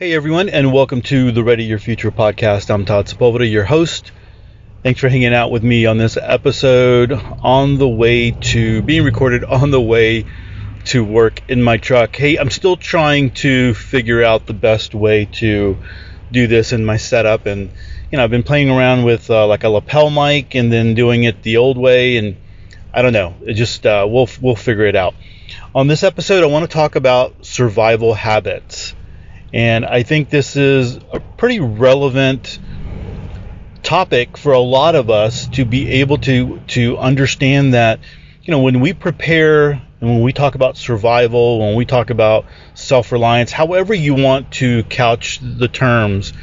Hey everyone, and welcome to the Ready Your Future podcast. I'm Todd Sepulveda, your host. Thanks for hanging out with me on this episode on the way to being recorded on the way to work in my truck. Hey, I'm still trying to figure out the best way to do this in my setup, and you know, I've been playing around with uh, like a lapel mic and then doing it the old way, and I don't know. It just uh, we'll we'll figure it out. On this episode, I want to talk about survival habits. And I think this is a pretty relevant topic for a lot of us to be able to to understand that you know when we prepare and when we talk about survival when we talk about self-reliance however you want to couch the terms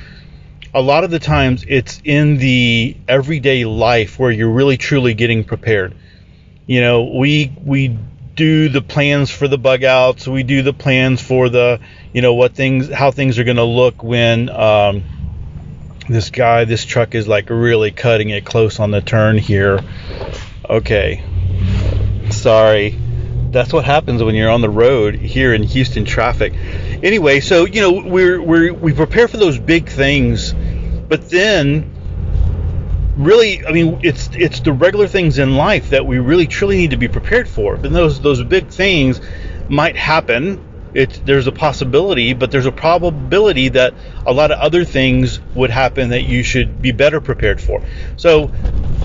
a lot of the times it's in the everyday life where you're really truly getting prepared. You know we we do the plans for the bug outs. We do the plans for the, you know, what things, how things are going to look when um, this guy, this truck is like really cutting it close on the turn here. Okay. Sorry. That's what happens when you're on the road here in Houston traffic. Anyway, so, you know, we're, we're, we prepare for those big things, but then really, I mean, it's it's the regular things in life that we really truly need to be prepared for. And those those big things might happen. It's there's a possibility, but there's a probability that a lot of other things would happen that you should be better prepared for. So,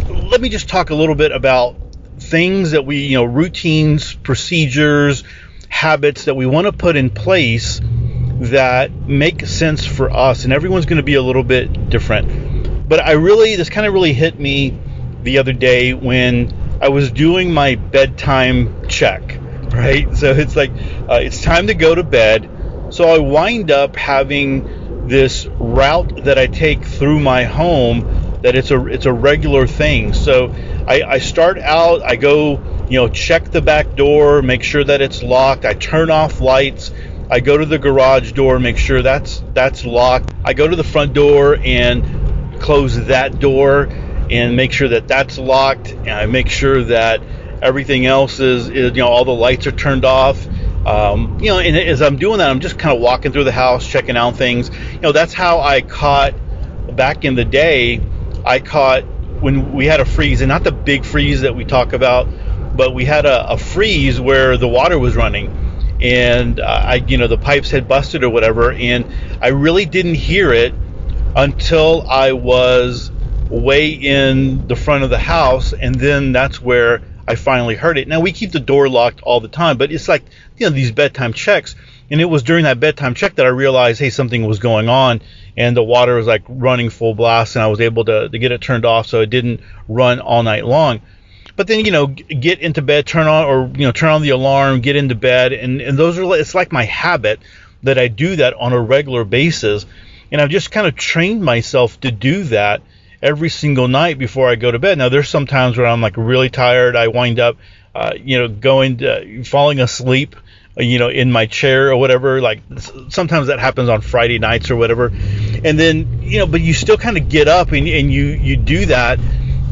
let me just talk a little bit about things that we, you know, routines, procedures, habits that we want to put in place that make sense for us and everyone's going to be a little bit different but I really, this kind of really hit me the other day when I was doing my bedtime check, right? So it's like, uh, it's time to go to bed. So I wind up having this route that I take through my home that it's a it's a regular thing. So I, I start out, I go, you know, check the back door, make sure that it's locked. I turn off lights. I go to the garage door, make sure that's that's locked. I go to the front door and close that door and make sure that that's locked. And I make sure that everything else is, is you know, all the lights are turned off. Um, you know, and as I'm doing that, I'm just kind of walking through the house, checking out things. You know, that's how I caught back in the day. I caught when we had a freeze, and not the big freeze that we talk about, but we had a, a freeze where the water was running and uh, I, you know, the pipes had busted or whatever, and I really didn't hear it until I was way in the front of the house, and then that's where I finally heard it. Now we keep the door locked all the time, but it's like you know these bedtime checks, and it was during that bedtime check that I realized hey something was going on, and the water was like running full blast, and I was able to, to get it turned off so it didn't run all night long. But then you know get into bed, turn on or you know turn on the alarm, get into bed, and and those are it's like my habit that I do that on a regular basis and I've just kind of trained myself to do that every single night before I go to bed. Now, there's some times where I'm like really tired. I wind up, uh, you know, going, to, falling asleep, uh, you know, in my chair or whatever. Like sometimes that happens on Friday nights or whatever. And then, you know, but you still kind of get up and, and you, you do that.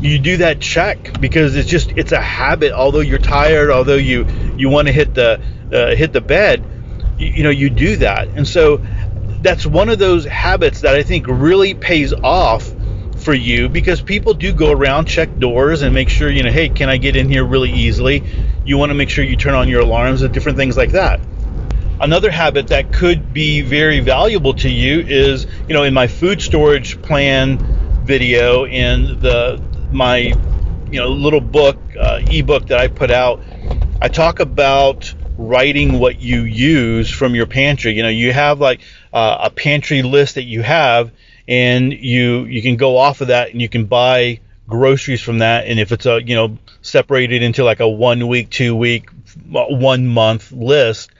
You do that check because it's just it's a habit. Although you're tired, although you you want to hit the uh, hit the bed, you, you know you do that. And so that's one of those habits that I think really pays off for you because people do go around, check doors, and make sure, you know, hey, can I get in here really easily? You want to make sure you turn on your alarms and different things like that. Another habit that could be very valuable to you is, you know, in my food storage plan video in the my you know little book uh, ebook that I put out, I talk about writing what you use from your pantry. You know, you have like uh, a pantry list that you have, and you you can go off of that and you can buy groceries from that. And if it's a you know separated into like a one week, two week, one month list,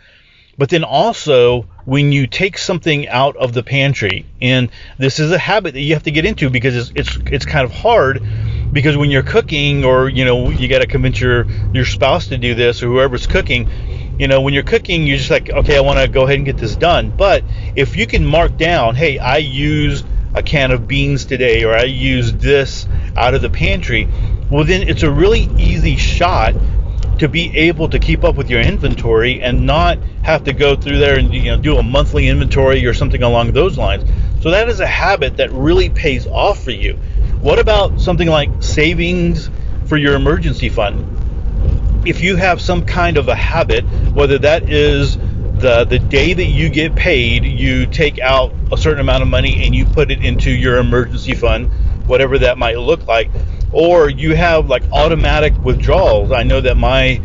but then also when you take something out of the pantry, and this is a habit that you have to get into because it's it's, it's kind of hard because when you're cooking or you know you got to convince your your spouse to do this or whoever's cooking you know, when you're cooking, you're just like, okay, I want to go ahead and get this done. But if you can mark down, hey, I used a can of beans today, or I used this out of the pantry, well, then it's a really easy shot to be able to keep up with your inventory and not have to go through there and you know do a monthly inventory or something along those lines. So that is a habit that really pays off for you. What about something like savings for your emergency fund? If you have some kind of a habit, whether that is the the day that you get paid, you take out a certain amount of money and you put it into your emergency fund, whatever that might look like, or you have like automatic withdrawals. I know that my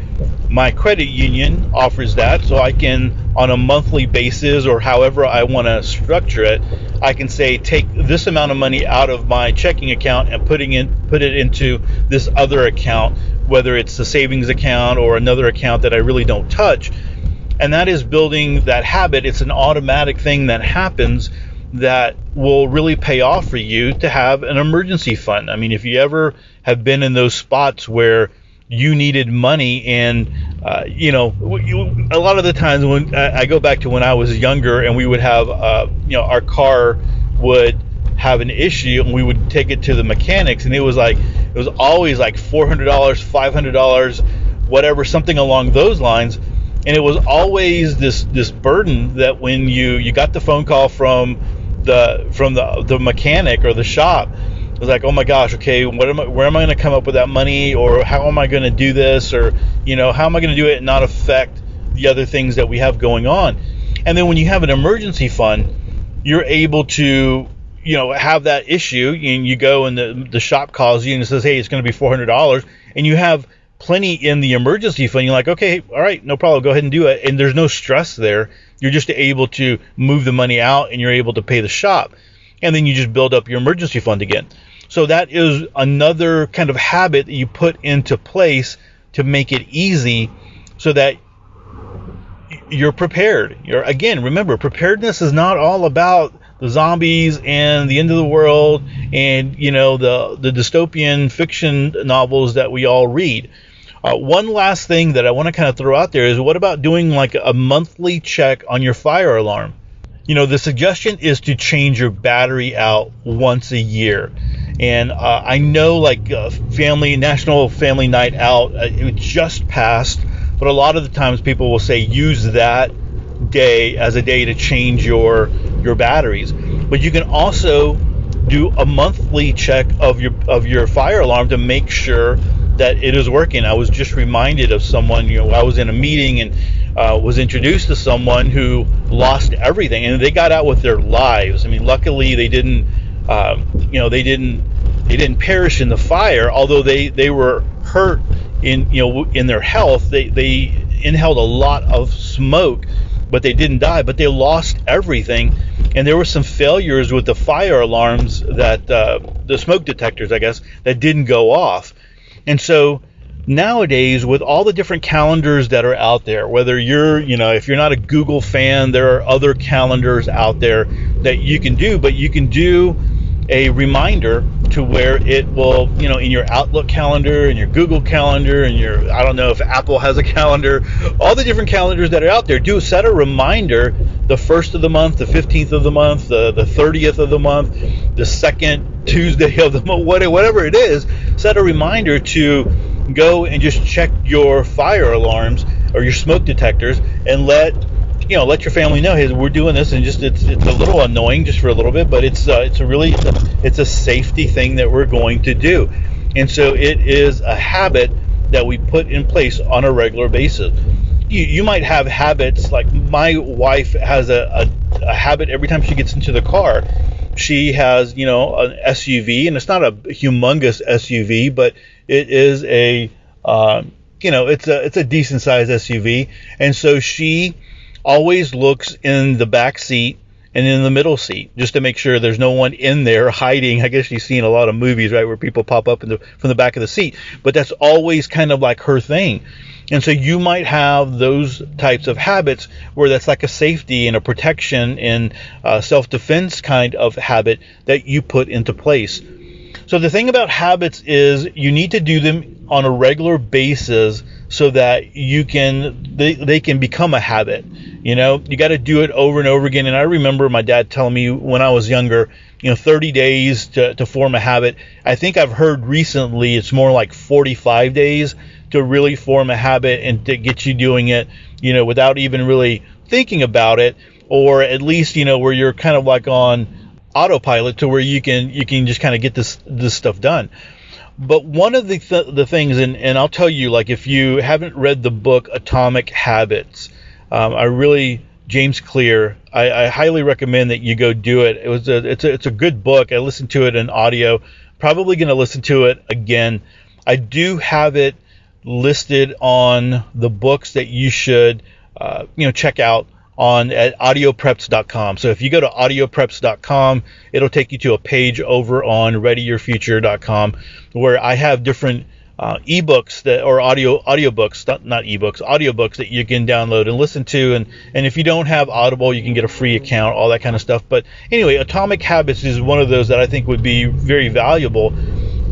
my credit union offers that, so I can on a monthly basis or however I want to structure it, I can say take this amount of money out of my checking account and putting in put it into this other account, whether it's a savings account or another account that I really don't touch and that is building that habit. It's an automatic thing that happens that will really pay off for you to have an emergency fund. I mean, if you ever have been in those spots where you needed money and uh, you know you, a lot of the times when I go back to when I was younger and we would have uh, you know our car would have an issue and we would take it to the mechanics and it was like it was always like $400 $500 whatever something along those lines. And it was always this this burden that when you you got the phone call from the from the the mechanic or the shop it was like oh my gosh okay what am I, where am I going to come up with that money or how am I going to do this or you know how am I going to do it and not affect the other things that we have going on and then when you have an emergency fund you're able to you know have that issue and you go and the, the shop calls you and says hey it's going to be $400 and you have plenty in the emergency fund. You're like, okay, all right, no problem, go ahead and do it. And there's no stress there. You're just able to move the money out and you're able to pay the shop. And then you just build up your emergency fund again. So that is another kind of habit that you put into place to make it easy so that you're prepared. You're again, remember, preparedness is not all about the zombies and the end of the world and you know the the dystopian fiction novels that we all read. Uh, one last thing that I want to kind of throw out there is what about doing like a monthly check on your fire alarm? You know, the suggestion is to change your battery out once a year. And uh, I know like uh, family, National Family Night Out, uh, it just passed, but a lot of the times people will say use that day as a day to change your your batteries. But you can also do a monthly check of your of your fire alarm to make sure that it is working. I was just reminded of someone. You know, I was in a meeting and uh, was introduced to someone who lost everything, and they got out with their lives. I mean, luckily they didn't. Um, you know, they didn't they didn't perish in the fire, although they they were hurt in you know in their health. They they inhaled a lot of smoke but they didn't die, but they lost everything. And there were some failures with the fire alarms that uh, the smoke detectors, I guess, that didn't go off. And so nowadays, with all the different calendars that are out there, whether you're, you know, if you're not a Google fan, there are other calendars out there that you can do, but you can do a reminder to where it will, you know, in your Outlook calendar and your Google calendar and your, I don't know if Apple has a calendar, all the different calendars that are out there, do set a reminder the first of the month, the 15th of the month, the, the 30th of the month, the second Tuesday of the month, whatever it is, set a reminder to go and just check your fire alarms or your smoke detectors and let you know, let your family know, hey, we're doing this, and just it's it's a little annoying just for a little bit, but it's uh, it's a really it's a safety thing that we're going to do, and so it is a habit that we put in place on a regular basis. You, you might have habits like my wife has a, a, a habit every time she gets into the car. She has, you know, an SUV, and it's not a humongous SUV, but it is a, uh, you know, it's a it's a decent sized SUV, and so she always looks in the back seat and in the middle seat just to make sure there's no one in there hiding. I guess you've seen a lot of movies, right, where people pop up the, from the back of the seat, but that's always kind of like her thing. And so you might have those types of habits where that's like a safety and a protection and self defense kind of habit that you put into place. So the thing about habits is you need to do them on a regular basis so that you can they, they can become a habit you know? You got to do it over and over again. And i remember my dad telling me when i was younger you know 30 days to, to form a habit. I think i've heard recently it's more like 45 days to really form a habit and to get you doing it, you know, without even really thinking about it, or at least, you know, where you're kind of like on autopilot to where you can you can just kind of get this this stuff done. But one of the th- the things, and, and I'll tell you, like if you haven't read the book Atomic Habits, um, I really James Clear, I, I, highly recommend that you go do it. It was a it's a it's a good book. I listened to it in audio. Probably going to listen to it again. I do have it listed on the books that you should uh, you know check out on at audiopreps.com. So if you go to audiopreps.com, it'll take you to a page over on readyyourfuture.com where I have different uh, ebooks that or audio audiobooks not, not ebooks audiobooks that you can download and listen to. And and if you don't have audible you can get a free account all that kind of stuff. But anyway atomic habits is one of those that i think would be very valuable.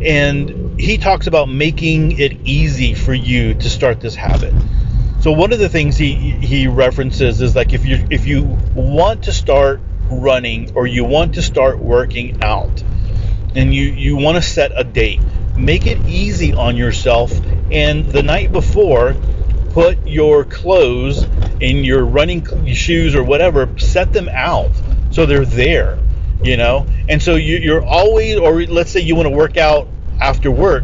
And he talks about making it easy for you to start this habit so one of the things he he references is like if you if you want to start running or you want to start working out and you you want to set a date, make it easy on yourself and the night before put your clothes in your running shoes or whatever, set them out so they're there, you know? And so you, you're always, or let's say you want to work out after work,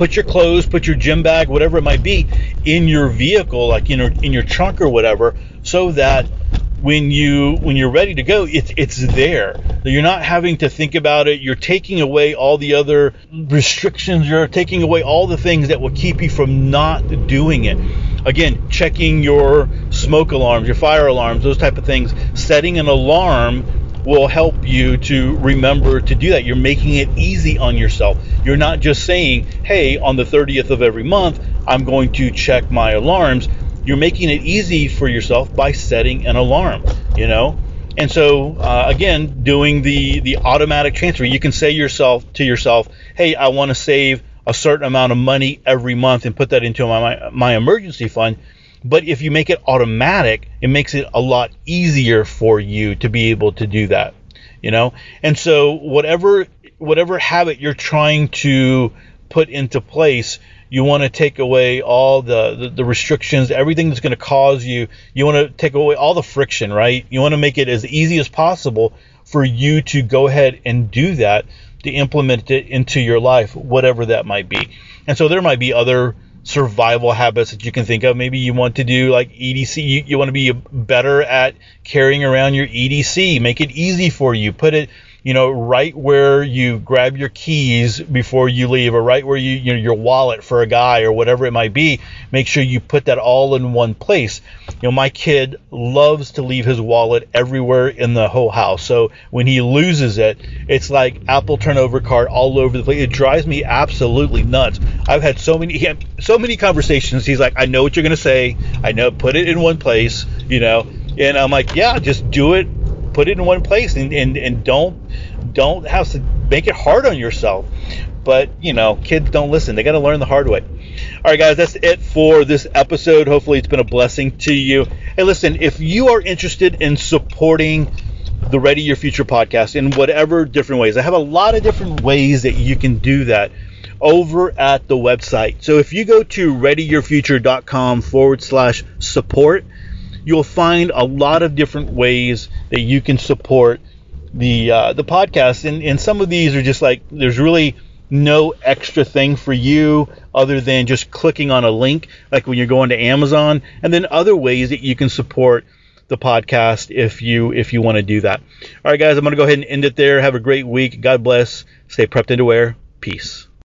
put your clothes, put your gym bag, whatever it might be, in your vehicle, like in your in your trunk or whatever, so that when you when you're ready to go, it's it's there. You're not having to think about it. You're taking away all the other restrictions. You're taking away all the things that will keep you from not doing it. Again, checking your smoke alarms, your fire alarms, those type of things. Setting an alarm will help you to remember to do that. You're making it easy on yourself. You're not just saying, hey, on the 30th of every month, I'm going to check my alarms. You're making it easy for yourself by setting an alarm, you know? And so, uh, again, doing the, the automatic transfer, you can say yourself to yourself, hey, I want to save a certain amount of money every month and put that into my, my, my emergency fund but if you make it automatic, it makes it a lot easier for you to be able to do that, you know? And so whatever whatever habit you're trying to put into place, you want to take away all the, the, the restrictions, everything that's going to cause you. You want to take away all the friction, right? You want to make it as easy as possible for you to go ahead and do that, to implement it into your life, whatever that might be. And so there might be other survival habits that you can think of. Maybe you want to do like EDC. You, you want to be better at carrying around your EDC. Make it easy for you. Put it you know, right where you grab your keys before you leave, or right where you, you know, your wallet for a guy or whatever it might be. Make sure you put that all in one place. You know, my kid loves to leave his wallet everywhere in the whole house. So when he loses it, it's like Apple turnover card all over the place. It drives me absolutely nuts. I've had so many, so many conversations. He's like, I know what you're gonna say. I know, put it in one place. You know, and I'm like, yeah, just do it put it in one place and, and, and don't don't have to make it hard on yourself. But you know, kids don't listen. They got to learn the hard way. All right, guys, that's it for this episode. Hopefully, it's been a blessing to you. Hey, listen, if you are interested in supporting the Ready Your Future podcast in whatever different ways, I have a lot of different ways that you can do that over at the website. So if you go to readyyourfuture.com forward slash support, you'll find a lot of different ways that you can support the uh, the podcast. And, and some of these are just like there's really no extra thing for you other than just clicking on a link, like when you're going to Amazon, and then other ways that you can support the podcast if you if you want to do that. All right, guys, I'm gonna go ahead and end it there. Have a great week. God bless. Stay prepped and aware. Peace.